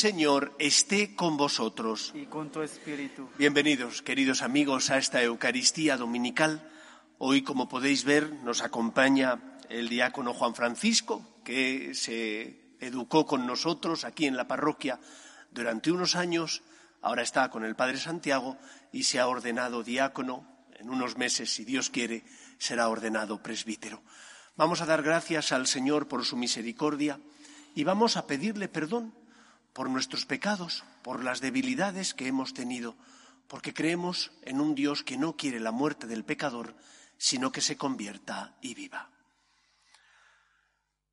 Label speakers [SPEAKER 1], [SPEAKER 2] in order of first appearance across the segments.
[SPEAKER 1] Señor esté con vosotros.
[SPEAKER 2] Y con tu espíritu.
[SPEAKER 1] Bienvenidos, queridos amigos, a esta Eucaristía Dominical. Hoy, como podéis ver, nos acompaña el diácono Juan Francisco, que se educó con nosotros aquí en la parroquia durante unos años. Ahora está con el Padre Santiago y se ha ordenado diácono. En unos meses, si Dios quiere, será ordenado presbítero. Vamos a dar gracias al Señor por su misericordia y vamos a pedirle perdón por nuestros pecados, por las debilidades que hemos tenido, porque creemos en un Dios que no quiere la muerte del pecador, sino que se convierta y viva.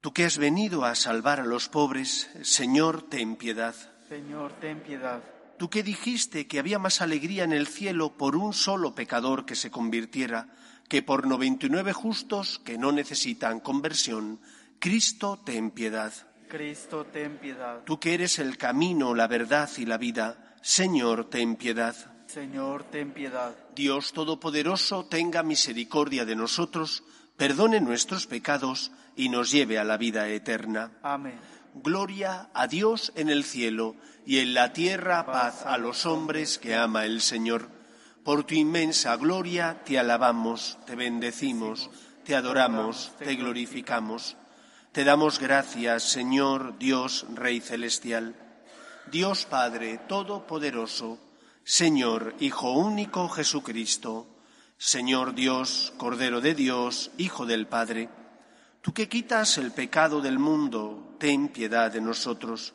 [SPEAKER 1] Tú que has venido a salvar a los pobres, Señor, ten piedad.
[SPEAKER 2] Señor, ten piedad.
[SPEAKER 1] Tú que dijiste que había más alegría en el cielo por un solo pecador que se convirtiera, que por noventa y nueve justos que no necesitan conversión, Cristo ten piedad.
[SPEAKER 2] Cristo, ten piedad.
[SPEAKER 1] Tú que eres el camino, la verdad y la vida, Señor, ten piedad.
[SPEAKER 2] Señor, ten piedad.
[SPEAKER 1] Dios Todopoderoso, tenga misericordia de nosotros, perdone nuestros pecados y nos lleve a la vida eterna.
[SPEAKER 2] Amén.
[SPEAKER 1] Gloria a Dios en el cielo y en la tierra paz a los hombres que ama el Señor. Por tu inmensa gloria te alabamos, te bendecimos, te adoramos, te glorificamos. Te damos gracias, Señor Dios Rey Celestial, Dios Padre Todopoderoso, Señor Hijo único Jesucristo, Señor Dios, Cordero de Dios, Hijo del Padre, tú que quitas el pecado del mundo, ten piedad de nosotros.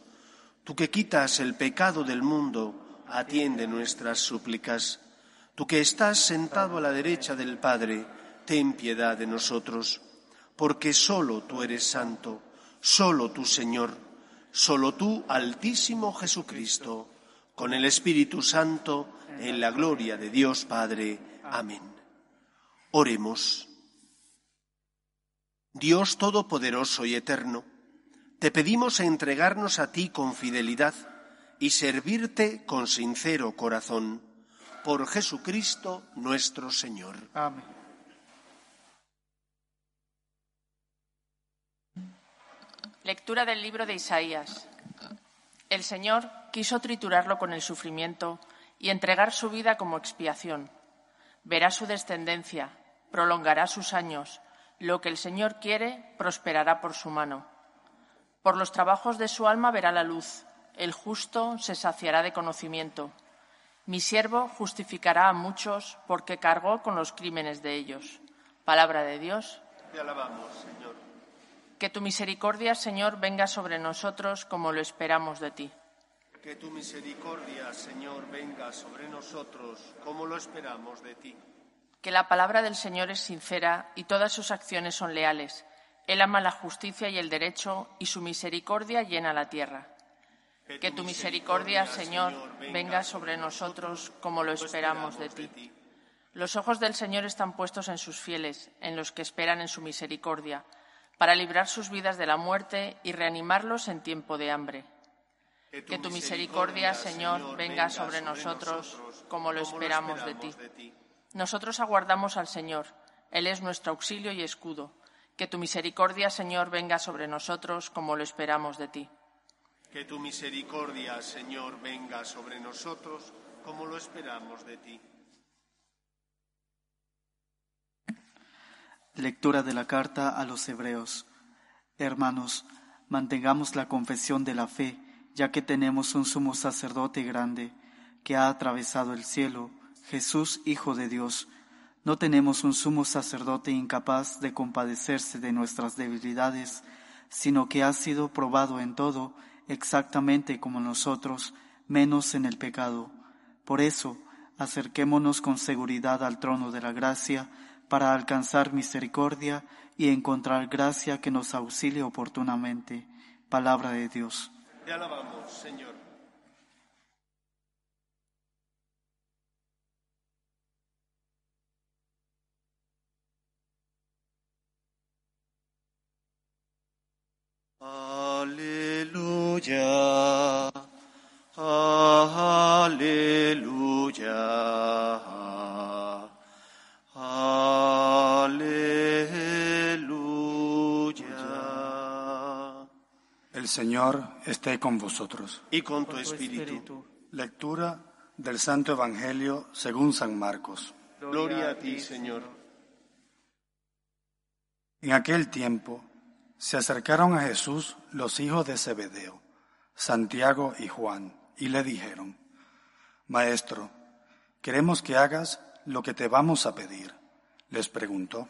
[SPEAKER 1] Tú que quitas el pecado del mundo, atiende nuestras súplicas. Tú que estás sentado a la derecha del Padre, ten piedad de nosotros, porque solo tú eres santo, solo tú Señor, solo tú Altísimo Jesucristo, con el Espíritu Santo, en la gloria de Dios Padre. Amén. Oremos. Dios Todopoderoso y Eterno, te pedimos entregarnos a ti con fidelidad y servirte con sincero corazón por Jesucristo nuestro Señor.
[SPEAKER 2] Amén.
[SPEAKER 3] Lectura del libro de Isaías. El Señor quiso triturarlo con el sufrimiento y entregar su vida como expiación. Verá su descendencia, prolongará sus años. Lo que el Señor quiere prosperará por su mano. Por los trabajos de su alma verá la luz. El justo se saciará de conocimiento. Mi siervo justificará a muchos porque cargó con los crímenes de ellos. Palabra de Dios.
[SPEAKER 1] Te alabamos, Señor.
[SPEAKER 3] Que tu misericordia, Señor, venga sobre nosotros como lo esperamos de ti.
[SPEAKER 1] Que tu misericordia, Señor, venga sobre nosotros como lo esperamos de ti.
[SPEAKER 3] Que la palabra del Señor es sincera y todas sus acciones son leales. Él ama la justicia y el derecho y su misericordia llena la tierra. Que tu misericordia, Señor, venga sobre nosotros como lo esperamos de ti. Los ojos del Señor están puestos en sus fieles, en los que esperan en su misericordia, para librar sus vidas de la muerte y reanimarlos en tiempo de hambre. Que tu misericordia, Señor, venga sobre nosotros como lo esperamos de ti. Nosotros aguardamos al Señor. Él es nuestro auxilio y escudo. Que tu misericordia, Señor, venga sobre nosotros como lo esperamos de ti.
[SPEAKER 1] Que tu misericordia, Señor, venga sobre nosotros como lo esperamos de ti.
[SPEAKER 2] Lectura de la carta a los Hebreos. Hermanos, mantengamos la confesión de la fe, ya que tenemos un sumo sacerdote grande que ha atravesado el cielo, Jesús, Hijo de Dios. No tenemos un sumo sacerdote incapaz de compadecerse de nuestras debilidades, sino que ha sido probado en todo, exactamente como nosotros, menos en el pecado. Por eso, acerquémonos con seguridad al trono de la gracia, para alcanzar misericordia y encontrar gracia que nos auxilie oportunamente. Palabra de Dios.
[SPEAKER 1] Te alabamos, Señor. Aleluya. Aleluya.
[SPEAKER 4] El Señor esté con vosotros.
[SPEAKER 1] Y con tu espíritu.
[SPEAKER 4] Lectura del Santo Evangelio según San Marcos.
[SPEAKER 1] Gloria a ti, Señor.
[SPEAKER 4] En aquel tiempo se acercaron a Jesús los hijos de Zebedeo, Santiago y Juan, y le dijeron, Maestro, queremos que hagas lo que te vamos a pedir. Les preguntó,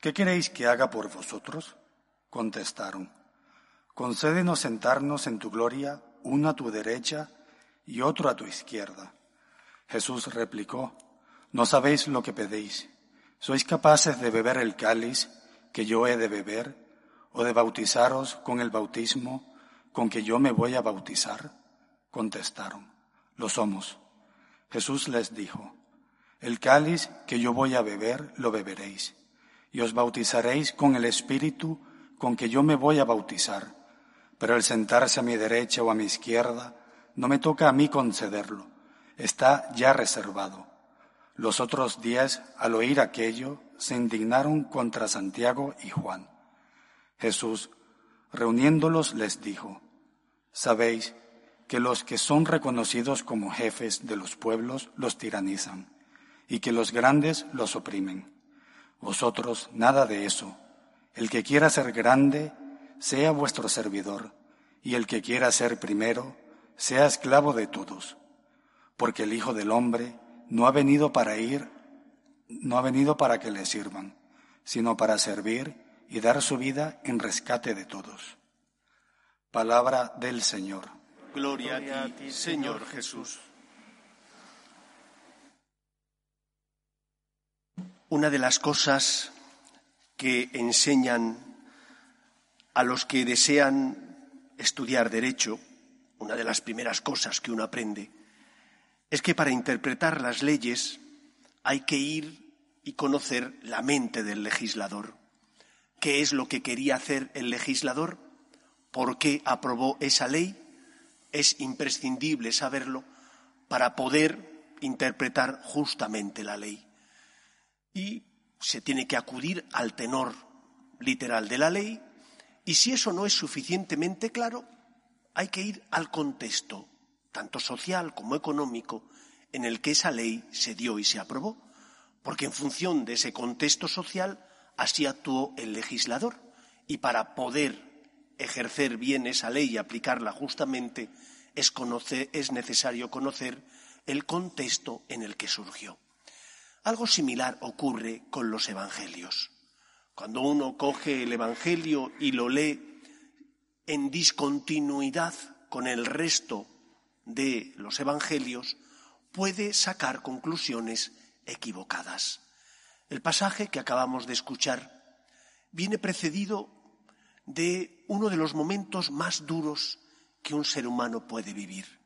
[SPEAKER 4] ¿qué queréis que haga por vosotros? Contestaron, concédenos sentarnos en tu gloria, uno a tu derecha y otro a tu izquierda. Jesús replicó, no sabéis lo que pedéis. ¿Sois capaces de beber el cáliz que yo he de beber o de bautizaros con el bautismo con que yo me voy a bautizar? Contestaron, lo somos. Jesús les dijo, el cáliz que yo voy a beber lo beberéis y os bautizaréis con el Espíritu con que yo me voy a bautizar, pero el sentarse a mi derecha o a mi izquierda no me toca a mí concederlo, está ya reservado. Los otros diez, al oír aquello, se indignaron contra Santiago y Juan. Jesús, reuniéndolos, les dijo, Sabéis que los que son reconocidos como jefes de los pueblos los tiranizan y que los grandes los oprimen. Vosotros nada de eso el que quiera ser grande, sea vuestro servidor, y el que quiera ser primero, sea esclavo de todos, porque el Hijo del Hombre no ha venido para ir, no ha venido para que le sirvan, sino para servir y dar su vida en rescate de todos. Palabra del Señor.
[SPEAKER 1] Gloria, a ti, Señor Jesús. Una de las cosas que enseñan a los que desean estudiar derecho, una de las primeras cosas que uno aprende, es que para interpretar las leyes hay que ir y conocer la mente del legislador. ¿Qué es lo que quería hacer el legislador? ¿Por qué aprobó esa ley? Es imprescindible saberlo para poder interpretar justamente la ley. Y se tiene que acudir al tenor literal de la ley y si eso no es suficientemente claro, hay que ir al contexto, tanto social como económico, en el que esa ley se dio y se aprobó, porque en función de ese contexto social así actuó el legislador y para poder ejercer bien esa ley y aplicarla justamente es, es necesario conocer el contexto en el que surgió. Algo similar ocurre con los evangelios. Cuando uno coge el evangelio y lo lee en discontinuidad con el resto de los evangelios, puede sacar conclusiones equivocadas. El pasaje que acabamos de escuchar viene precedido de uno de los momentos más duros que un ser humano puede vivir.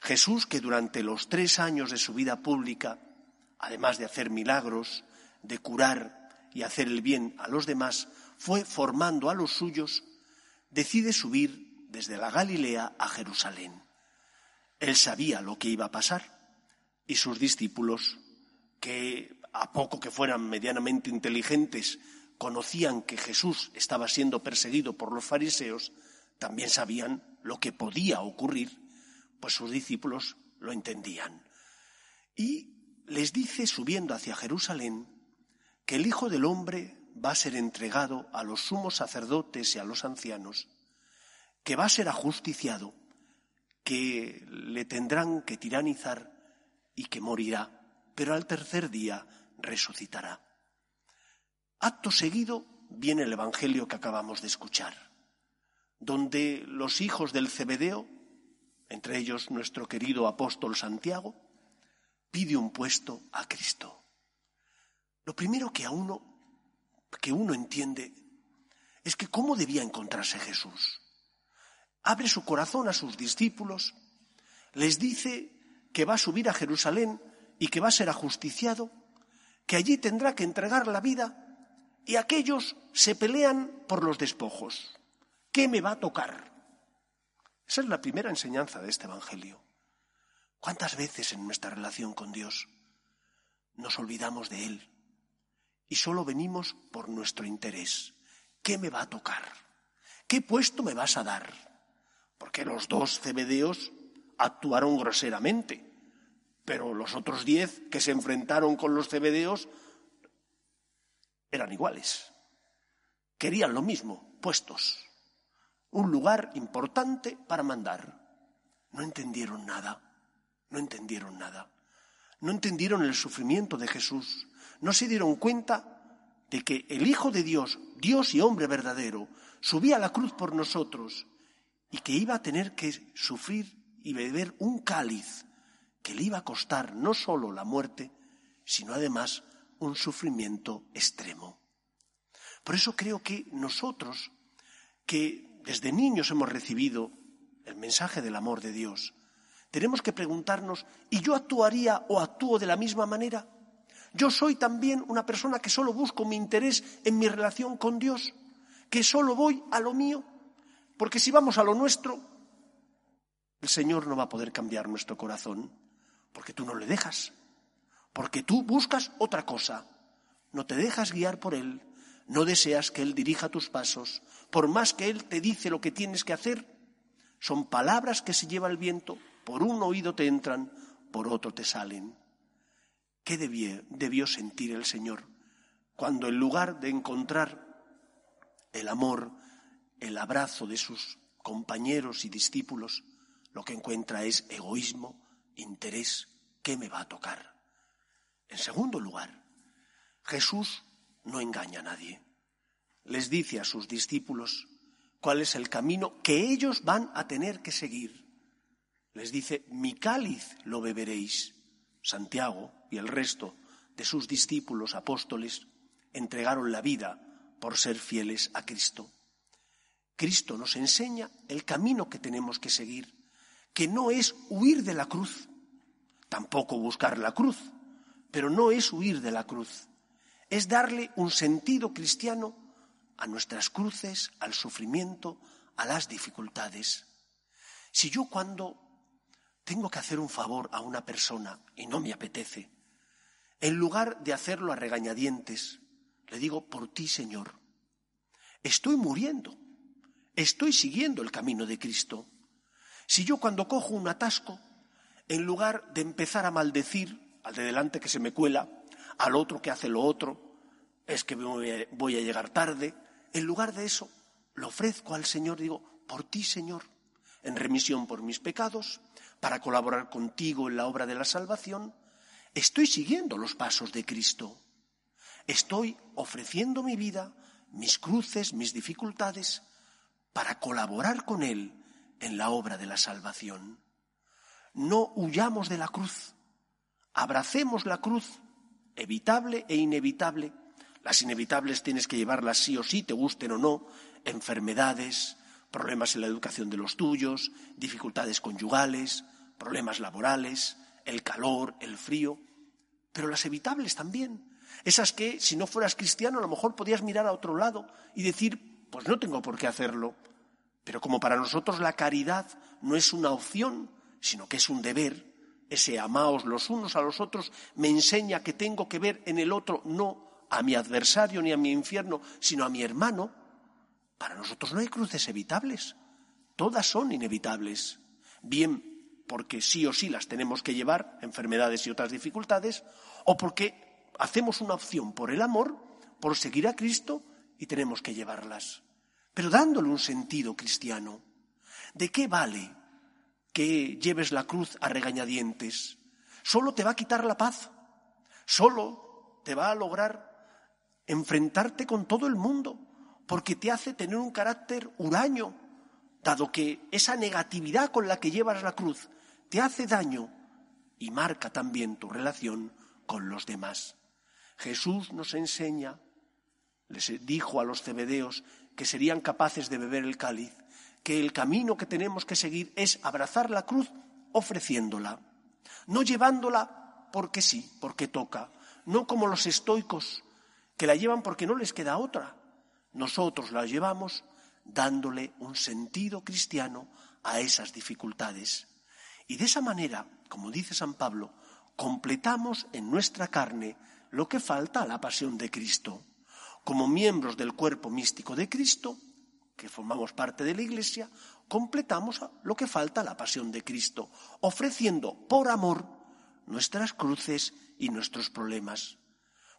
[SPEAKER 1] Jesús, que durante los tres años de su vida pública además de hacer milagros, de curar y hacer el bien a los demás, fue formando a los suyos, decide subir desde la Galilea a Jerusalén. Él sabía lo que iba a pasar y sus discípulos, que a poco que fueran medianamente inteligentes, conocían que Jesús estaba siendo perseguido por los fariseos, también sabían lo que podía ocurrir, pues sus discípulos lo entendían. Y les dice, subiendo hacia Jerusalén, que el Hijo del Hombre va a ser entregado a los sumos sacerdotes y a los ancianos, que va a ser ajusticiado, que le tendrán que tiranizar y que morirá, pero al tercer día resucitará. Acto seguido viene el Evangelio que acabamos de escuchar, donde los hijos del Cebedeo, entre ellos nuestro querido apóstol Santiago, pide un puesto a Cristo. Lo primero que a uno que uno entiende es que cómo debía encontrarse Jesús. Abre su corazón a sus discípulos, les dice que va a subir a Jerusalén y que va a ser ajusticiado, que allí tendrá que entregar la vida y aquellos se pelean por los despojos. ¿Qué me va a tocar? Esa es la primera enseñanza de este Evangelio. ¿Cuántas veces en nuestra relación con Dios nos olvidamos de Él y solo venimos por nuestro interés? ¿Qué me va a tocar? ¿qué puesto me vas a dar? Porque los dos cebedeos actuaron groseramente, pero los otros diez que se enfrentaron con los cebedeos eran iguales. Querían lo mismo, puestos. Un lugar importante para mandar. No entendieron nada, no entendieron nada. No entendieron el sufrimiento de Jesús. No se dieron cuenta de que el Hijo de Dios, Dios y hombre verdadero, subía a la cruz por nosotros y que iba a tener que sufrir y beber un cáliz que le iba a costar no solo la muerte, sino además un sufrimiento extremo. Por eso creo que nosotros, que desde niños hemos recibido el mensaje del amor de Dios, tenemos que preguntarnos, ¿y yo actuaría o actúo de la misma manera? Yo soy también una persona que solo busco mi interés en mi relación con Dios, que solo voy a lo mío, porque si vamos a lo nuestro, el Señor no va a poder cambiar nuestro corazón, porque tú no le dejas, porque tú buscas otra cosa, no te dejas guiar por Él, no deseas que Él dirija tus pasos, por más que Él te dice lo que tienes que hacer, son palabras que se lleva el viento, por un oído te entran, por otro te salen. ¿Qué debió, sentir el Señor cuando en lugar de encontrar el amor, el abrazo de sus compañeros y discípulos, lo que encuentra es egoísmo, interés, ¿qué me va a tocar? En segundo lugar, Jesús no engaña a nadie. Les dice a sus discípulos cuál es el camino que ellos van a tener que seguir. Les dice, mi cáliz lo beberéis. Santiago y el resto de sus discípulos apóstoles entregaron la vida por ser fieles a Cristo. Cristo nos enseña el camino que tenemos que seguir, que no es huir de la cruz, tampoco buscar la cruz, pero no es huir de la cruz, es darle un sentido cristiano a nuestras cruces, al sufrimiento, a las dificultades. Si yo cuando tengo que hacer un favor a una persona y no me apetece, en lugar de hacerlo a regañadientes, le digo, por ti, Señor, estoy muriendo, estoy siguiendo el camino de Cristo. Si yo cuando cojo un atasco, en lugar de empezar a maldecir al de delante que se me cuela, al otro que hace lo otro, es que voy a llegar tarde, en lugar de eso, lo ofrezco al Señor, digo, por ti, Señor, en remisión por mis pecados, para colaborar contigo en la obra de la salvación, estoy siguiendo los pasos de Cristo. Estoy ofreciendo mi vida, mis cruces, mis dificultades, para colaborar con Él en la obra de la salvación. No huyamos de la cruz, abracemos la cruz, evitable e inevitable. Las inevitables tienes que llevarlas sí o sí, te gusten o no, enfermedades, problemas en la educación de los tuyos, dificultades conyugales, problemas laborales, el calor, el frío, pero las evitables también. Esas que, si no fueras cristiano, a lo mejor podías mirar a otro lado y decir, pues no tengo por qué hacerlo. Pero como para nosotros la caridad no es una opción, sino que es un deber, ese amaos los unos a los otros me enseña que tengo que ver en el otro no a mi adversario ni a mi infierno, sino a mi hermano, para nosotros no hay cruces evitables, todas son inevitables. Bien porque sí o sí las tenemos que llevar, enfermedades y otras dificultades, o porque hacemos una opción por el amor, por seguir a Cristo y tenemos que llevarlas. Pero dándole un sentido cristiano. ¿De qué vale que lleves la cruz a regañadientes? Solo te va a quitar la paz, solo te va a lograr enfrentarte con todo el mundo, porque te hace tener un carácter huraño, dado que esa negatividad con la que llevas la cruz te hace daño y marca también tu relación con los demás. Jesús nos enseña, les dijo a los cebedeos que serían capaces de beber el cáliz, que el camino que tenemos que seguir es abrazar la cruz ofreciéndola, no llevándola porque sí, porque toca, no como los estoicos que la llevan porque no les queda otra, nosotros la llevamos dándole un sentido cristiano a esas dificultades. Y de esa manera, como dice San Pablo, completamos en nuestra carne lo que falta a la pasión de Cristo. Como miembros del cuerpo místico de Cristo, que formamos parte de la Iglesia, completamos lo que falta a la pasión de Cristo, ofreciendo por amor nuestras cruces y nuestros problemas.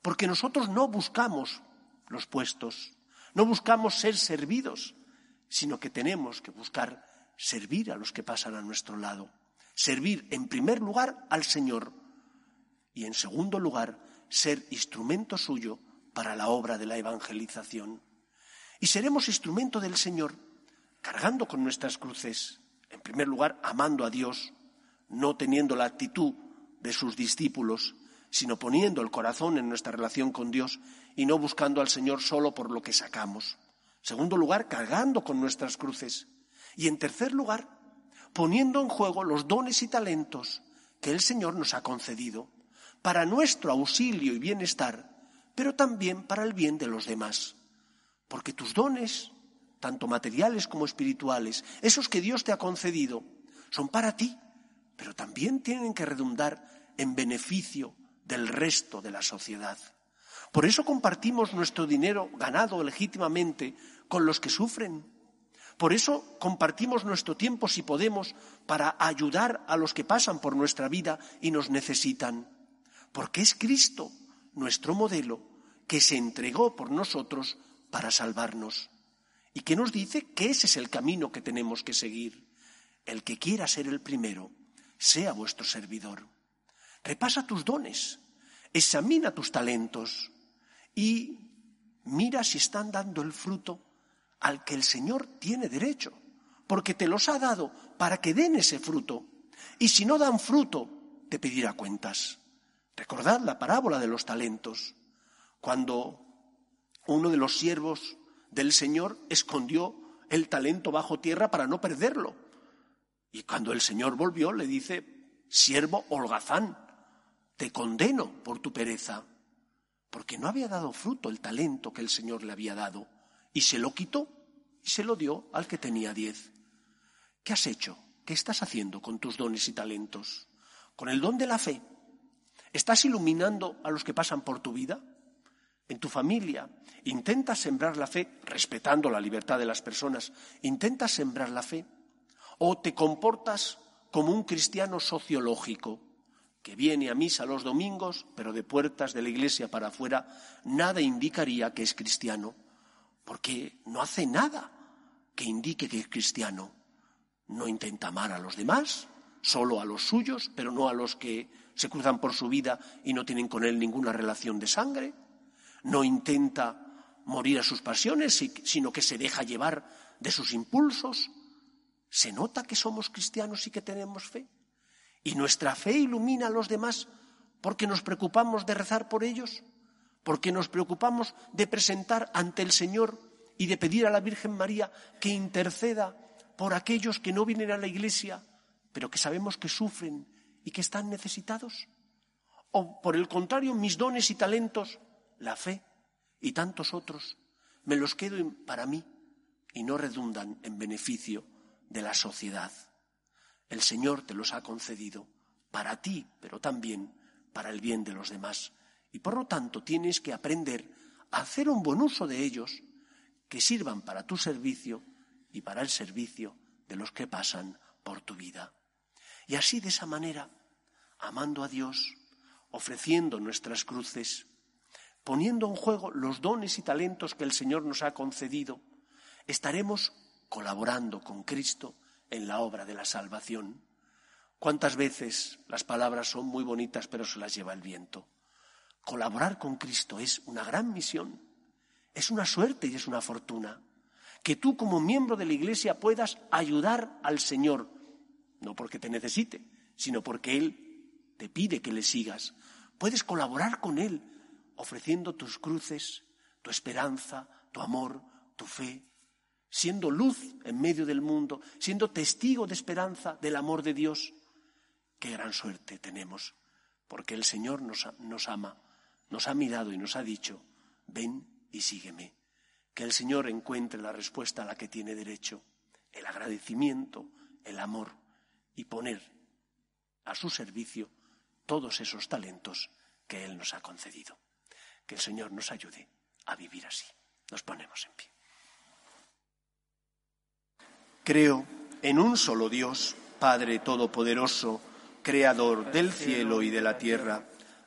[SPEAKER 1] Porque nosotros no buscamos los puestos, no buscamos ser servidos, sino que tenemos que buscar servir a los que pasan a nuestro lado. Servir en primer lugar al Señor y en segundo lugar ser instrumento suyo para la obra de la evangelización. Y seremos instrumento del Señor cargando con nuestras cruces, en primer lugar amando a Dios, no teniendo la actitud de sus discípulos, sino poniendo el corazón en nuestra relación con Dios y no buscando al Señor solo por lo que sacamos. Segundo lugar, cargando con nuestras cruces. Y en tercer lugar, poniendo en juego los dones y talentos que el Señor nos ha concedido para nuestro auxilio y bienestar, pero también para el bien de los demás. Porque tus dones, tanto materiales como espirituales, esos que Dios te ha concedido, son para ti, pero también tienen que redundar en beneficio del resto de la sociedad. Por eso compartimos nuestro dinero ganado legítimamente con los que sufren. Por eso compartimos nuestro tiempo, si podemos, para ayudar a los que pasan por nuestra vida y nos necesitan. Porque es Cristo nuestro modelo que se entregó por nosotros para salvarnos y que nos dice que ese es el camino que tenemos que seguir. El que quiera ser el primero, sea vuestro servidor. Repasa tus dones, examina tus talentos y mira si están dando el fruto al que el Señor tiene derecho, porque te los ha dado para que den ese fruto. Y si no dan fruto, te pedirá cuentas. Recordad la parábola de los talentos, cuando uno de los siervos del Señor escondió el talento bajo tierra para no perderlo. Y cuando el Señor volvió, le dice, siervo holgazán, te condeno por tu pereza, porque no había dado fruto el talento que el Señor le había dado, y se lo quitó y se lo dio al que tenía diez. ¿Qué has hecho? ¿Qué estás haciendo con tus dones y talentos? Con el don de la fe. ¿Estás iluminando a los que pasan por tu vida? en tu familia, intentas sembrar la fe respetando la libertad de las personas, intentas sembrar la fe o te comportas como un cristiano sociológico que viene a misa los domingos, pero de puertas de la iglesia para afuera, nada indicaría que es cristiano, porque no hace nada que indique que es cristiano. No intenta amar a los demás, solo a los suyos, pero no a los que se cruzan por su vida y no tienen con él ninguna relación de sangre no intenta morir a sus pasiones, sino que se deja llevar de sus impulsos. Se nota que somos cristianos y que tenemos fe. Y nuestra fe ilumina a los demás porque nos preocupamos de rezar por ellos, porque nos preocupamos de presentar ante el Señor y de pedir a la Virgen María que interceda por aquellos que no vienen a la iglesia, pero que sabemos que sufren y que están necesitados. O por el contrario, mis dones y talentos la fe y tantos otros, me los quedo para mí y no redundan en beneficio de la sociedad. El Señor te los ha concedido para ti, pero también para el bien de los demás. Y por lo tanto tienes que aprender a hacer un buen uso de ellos que sirvan para tu servicio y para el servicio de los que pasan por tu vida. Y así de esa manera, amando a Dios, ofreciendo nuestras cruces, poniendo en juego los dones y talentos que el Señor nos ha concedido, estaremos colaborando con Cristo en la obra de la salvación. ¿Cuántas veces las palabras son muy bonitas pero se las lleva el viento? Colaborar con Cristo es una gran misión, es una suerte y es una fortuna. Que tú como miembro de la Iglesia puedas ayudar al Señor, no porque te necesite, sino porque Él te pide que le sigas. Puedes colaborar con Él ofreciendo tus cruces, tu esperanza, tu amor, tu fe, siendo luz en medio del mundo, siendo testigo de esperanza del amor de Dios. Qué gran suerte tenemos, porque el Señor nos, ama, nos ha mirado y nos ha dicho, ven y sígueme. Que el Señor encuentre la respuesta a la que tiene derecho, el agradecimiento, el amor y poner a su servicio todos esos talentos que Él nos ha concedido. Que el Señor nos ayude a vivir así. Nos ponemos en pie. Creo en un solo Dios, Padre Todopoderoso, Creador del cielo y de la tierra,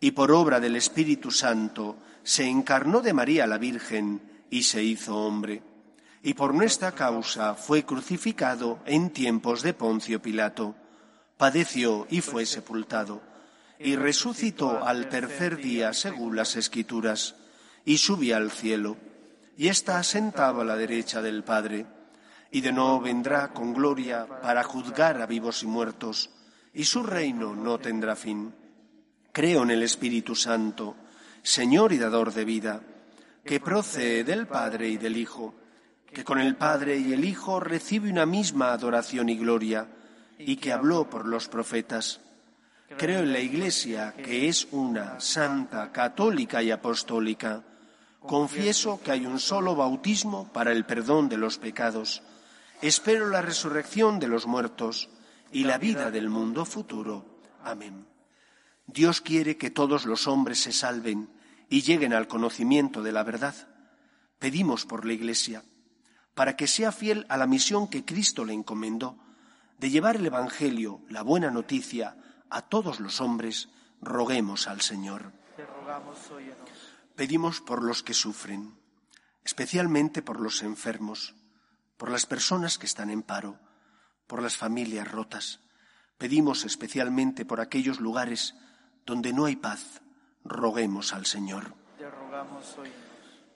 [SPEAKER 1] y por obra del Espíritu Santo se encarnó de María la Virgen y se hizo hombre, y por nuestra causa fue crucificado en tiempos de Poncio Pilato, padeció y fue sepultado, y resucitó al tercer día según las Escrituras, y subió al cielo, y está sentado a la derecha del Padre. Y de nuevo vendrá con gloria para juzgar a vivos y muertos, y su reino no tendrá fin. Creo en el Espíritu Santo, Señor y dador de vida, que procede del Padre y del Hijo, que con el Padre y el Hijo recibe una misma adoración y gloria, y que habló por los profetas. Creo en la Iglesia, que es una, santa, católica y apostólica. Confieso que hay un solo bautismo para el perdón de los pecados Espero la resurrección de los muertos y la vida del mundo futuro. Amén. Dios quiere que todos los hombres se salven y lleguen al conocimiento de la verdad. Pedimos por la Iglesia, para que sea fiel a la misión que Cristo le encomendó, de llevar el Evangelio, la buena noticia, a todos los hombres, roguemos al Señor. Pedimos por los que sufren, especialmente por los enfermos por las personas que están en paro, por las familias rotas. Pedimos especialmente por aquellos lugares donde no hay paz. Roguemos al Señor.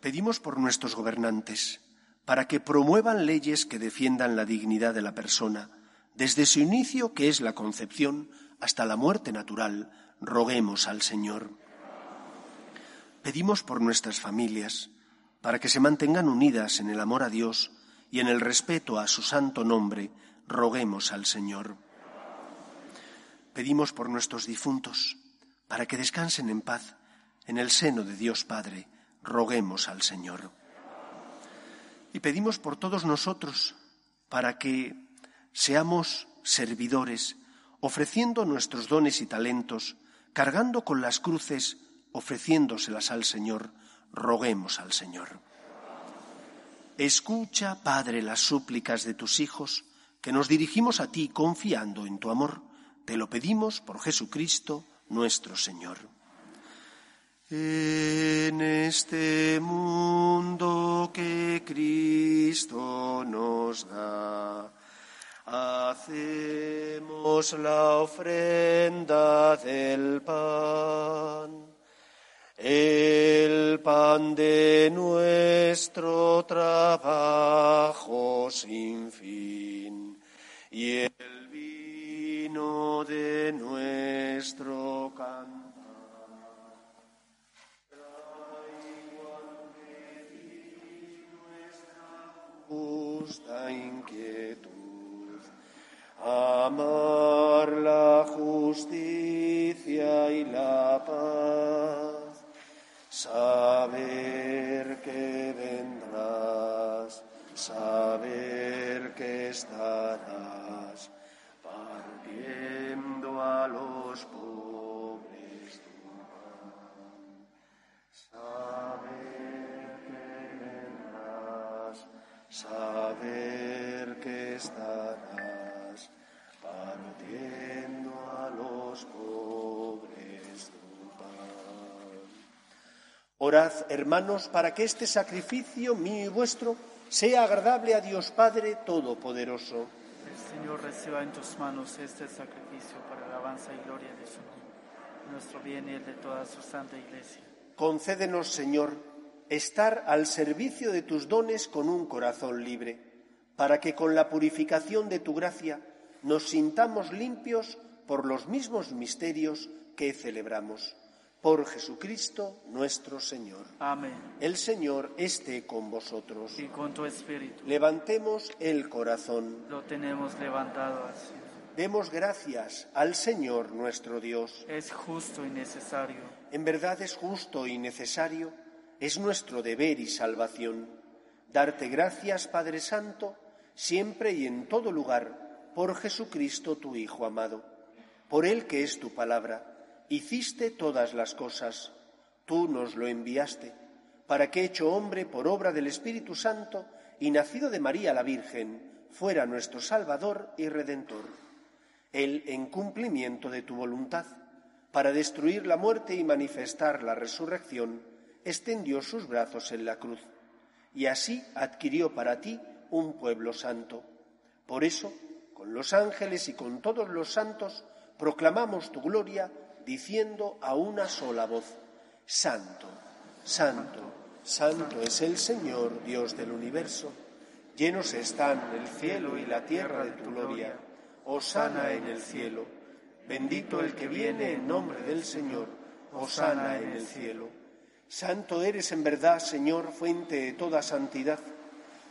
[SPEAKER 1] Pedimos por nuestros gobernantes, para que promuevan leyes que defiendan la dignidad de la persona, desde su inicio, que es la concepción, hasta la muerte natural. Roguemos al Señor. Pedimos por nuestras familias, para que se mantengan unidas en el amor a Dios, y en el respeto a su santo nombre, roguemos al Señor. Pedimos por nuestros difuntos, para que descansen en paz en el seno de Dios Padre, roguemos al Señor. Y pedimos por todos nosotros, para que seamos servidores, ofreciendo nuestros dones y talentos, cargando con las cruces, ofreciéndoselas al Señor, roguemos al Señor. Escucha, Padre, las súplicas de tus hijos, que nos dirigimos a ti confiando en tu amor. Te lo pedimos por Jesucristo nuestro Señor. En este mundo que Cristo nos da, hacemos la ofrenda del pan el pan de nuestro trabajo sin fin y el vino de nuestro nuestra justa inquietud, amar la justicia estarás partiendo a los pobres Orad, hermanos, para que este sacrificio mío y vuestro sea agradable a Dios Padre Todopoderoso.
[SPEAKER 2] El Señor reciba en tus manos este sacrificio para la alabanza y gloria de su nombre, nuestro bien y el de toda su santa Iglesia.
[SPEAKER 1] Concédenos, Señor, estar al servicio de tus dones con un corazón libre, para que con la purificación de tu gracia nos sintamos limpios por los mismos misterios que celebramos por Jesucristo nuestro Señor.
[SPEAKER 2] Amén.
[SPEAKER 1] El Señor esté con vosotros.
[SPEAKER 2] Y con tu espíritu.
[SPEAKER 1] Levantemos el corazón.
[SPEAKER 2] Lo tenemos levantado así.
[SPEAKER 1] Demos gracias al Señor nuestro Dios.
[SPEAKER 2] Es justo y necesario.
[SPEAKER 1] En verdad es justo y necesario, es nuestro deber y salvación. Darte gracias, Padre Santo, siempre y en todo lugar, por Jesucristo tu Hijo amado, por Él que es tu palabra hiciste todas las cosas, tú nos lo enviaste, para que, hecho hombre por obra del Espíritu Santo y nacido de María la Virgen, fuera nuestro Salvador y Redentor. Él, en cumplimiento de tu voluntad, para destruir la muerte y manifestar la resurrección, extendió sus brazos en la cruz, y así adquirió para ti un pueblo santo. Por eso, con los ángeles y con todos los santos, proclamamos tu gloria diciendo a una sola voz, Santo, Santo, Santo es el Señor, Dios del universo. Llenos están el cielo y la tierra de tu gloria. Osana en el cielo. Bendito el que viene en nombre del Señor. Osana en el cielo. Santo eres en verdad, Señor, fuente de toda santidad.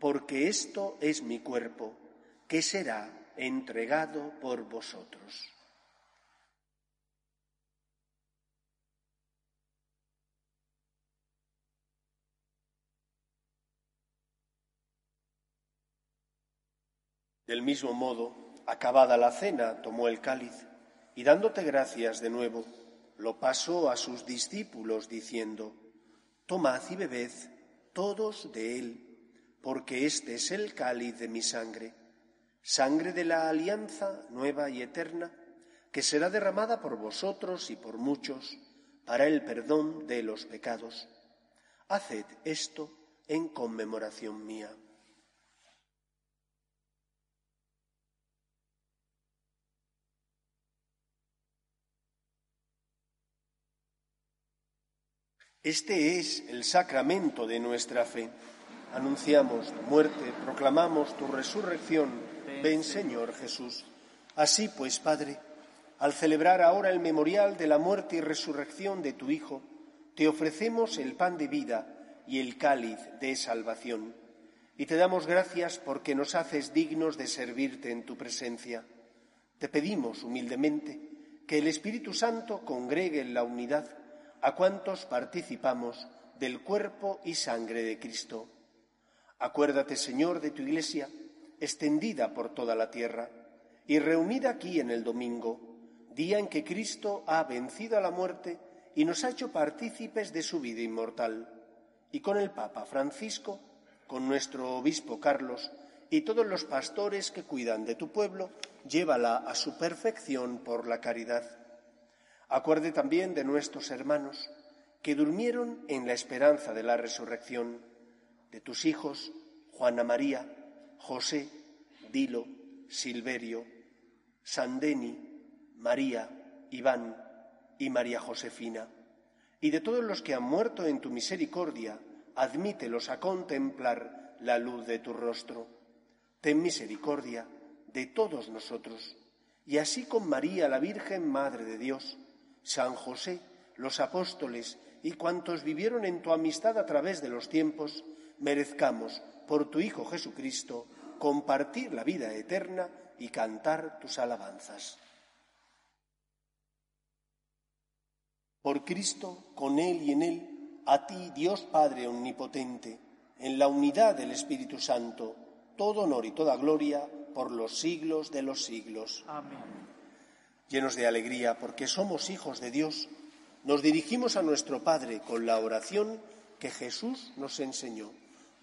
[SPEAKER 1] porque esto es mi cuerpo, que será entregado por vosotros. Del mismo modo, acabada la cena, tomó el cáliz y dándote gracias de nuevo, lo pasó a sus discípulos diciendo, Tomad y bebed todos de él, porque este es el cáliz de mi sangre, sangre de la alianza nueva y eterna, que será derramada por vosotros y por muchos para el perdón de los pecados. Haced esto en conmemoración mía. Este es el sacramento de nuestra fe. Anunciamos tu muerte, proclamamos tu resurrección. Ven, Señor Jesús. Así pues, Padre, al celebrar ahora el memorial de la muerte y resurrección de tu Hijo, te ofrecemos el pan de vida y el cáliz de salvación. Y te damos gracias porque nos haces dignos de servirte en tu presencia. Te pedimos humildemente que el Espíritu Santo congregue en la unidad a cuantos participamos del cuerpo y sangre de Cristo. Acuérdate, Señor, de tu Iglesia, extendida por toda la tierra y reunida aquí en el domingo, día en que Cristo ha vencido a la muerte y nos ha hecho partícipes de su vida inmortal, y con el Papa Francisco, con nuestro obispo Carlos y todos los pastores que cuidan de tu pueblo, llévala a su perfección por la caridad. Acuerde también de nuestros hermanos que durmieron en la esperanza de la resurrección, de tus hijos Juana María, José, Dilo, Silverio, Sandeni, María, Iván y María Josefina, y de todos los que han muerto en tu misericordia, admítelos a contemplar la luz de tu rostro. Ten misericordia de todos nosotros, y así con María, la Virgen Madre de Dios, San José, los apóstoles y cuantos vivieron en tu amistad a través de los tiempos, merezcamos, por tu Hijo Jesucristo, compartir la vida eterna y cantar tus alabanzas. Por Cristo, con Él y en Él, a ti, Dios Padre Omnipotente, en la unidad del Espíritu Santo, todo honor y toda gloria por los siglos de los siglos.
[SPEAKER 2] Amén
[SPEAKER 1] llenos de alegría porque somos hijos de Dios, nos dirigimos a nuestro Padre con la oración que Jesús nos enseñó.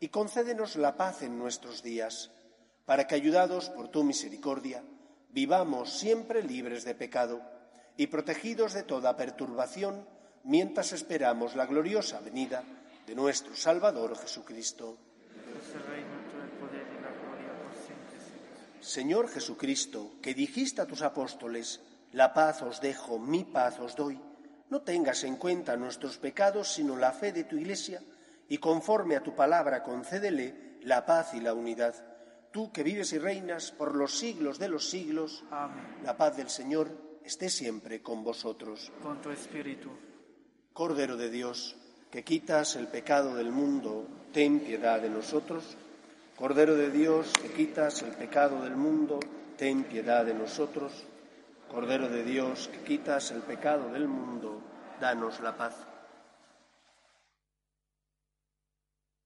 [SPEAKER 1] y concédenos la paz en nuestros días, para que, ayudados por tu misericordia, vivamos siempre libres de pecado y protegidos de toda perturbación, mientras esperamos la gloriosa venida de nuestro Salvador Jesucristo. Señor Jesucristo, que dijiste a tus apóstoles, la paz os dejo, mi paz os doy, no tengas en cuenta nuestros pecados, sino la fe de tu Iglesia, y conforme a tu palabra concédele la paz y la unidad tú que vives y reinas por los siglos de los siglos, Amén. la paz del Señor esté siempre con vosotros.
[SPEAKER 2] Con tu espíritu.
[SPEAKER 1] Cordero de Dios, que quitas el pecado del mundo, ten piedad de nosotros. Cordero de Dios, que quitas el pecado del mundo, ten piedad de nosotros. Cordero de Dios, que quitas el pecado del mundo, danos la paz.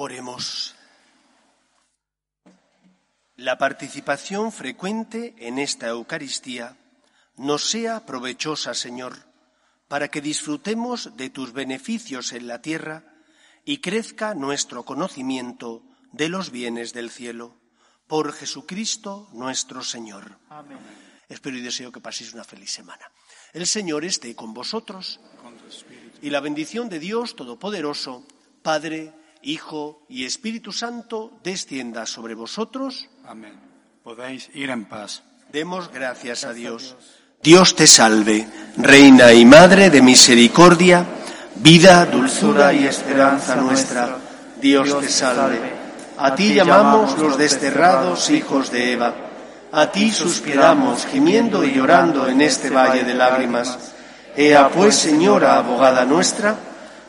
[SPEAKER 1] Oremos. La participación frecuente en esta Eucaristía nos sea provechosa, Señor, para que disfrutemos de tus beneficios en la tierra y crezca nuestro conocimiento de los bienes del cielo. Por Jesucristo nuestro Señor. Amén. Espero y deseo que paséis una feliz semana. El Señor esté con vosotros y la bendición de Dios Todopoderoso, Padre, Hijo y Espíritu Santo descienda sobre vosotros.
[SPEAKER 4] Amén. Podéis ir en paz.
[SPEAKER 1] Demos gracias a Dios. Dios te salve, Reina y Madre de Misericordia, vida, dulzura y esperanza nuestra. Dios te salve. A ti llamamos los desterrados hijos de Eva. A ti suspiramos, gimiendo y llorando en este valle de lágrimas. Ea pues, Señora, abogada nuestra,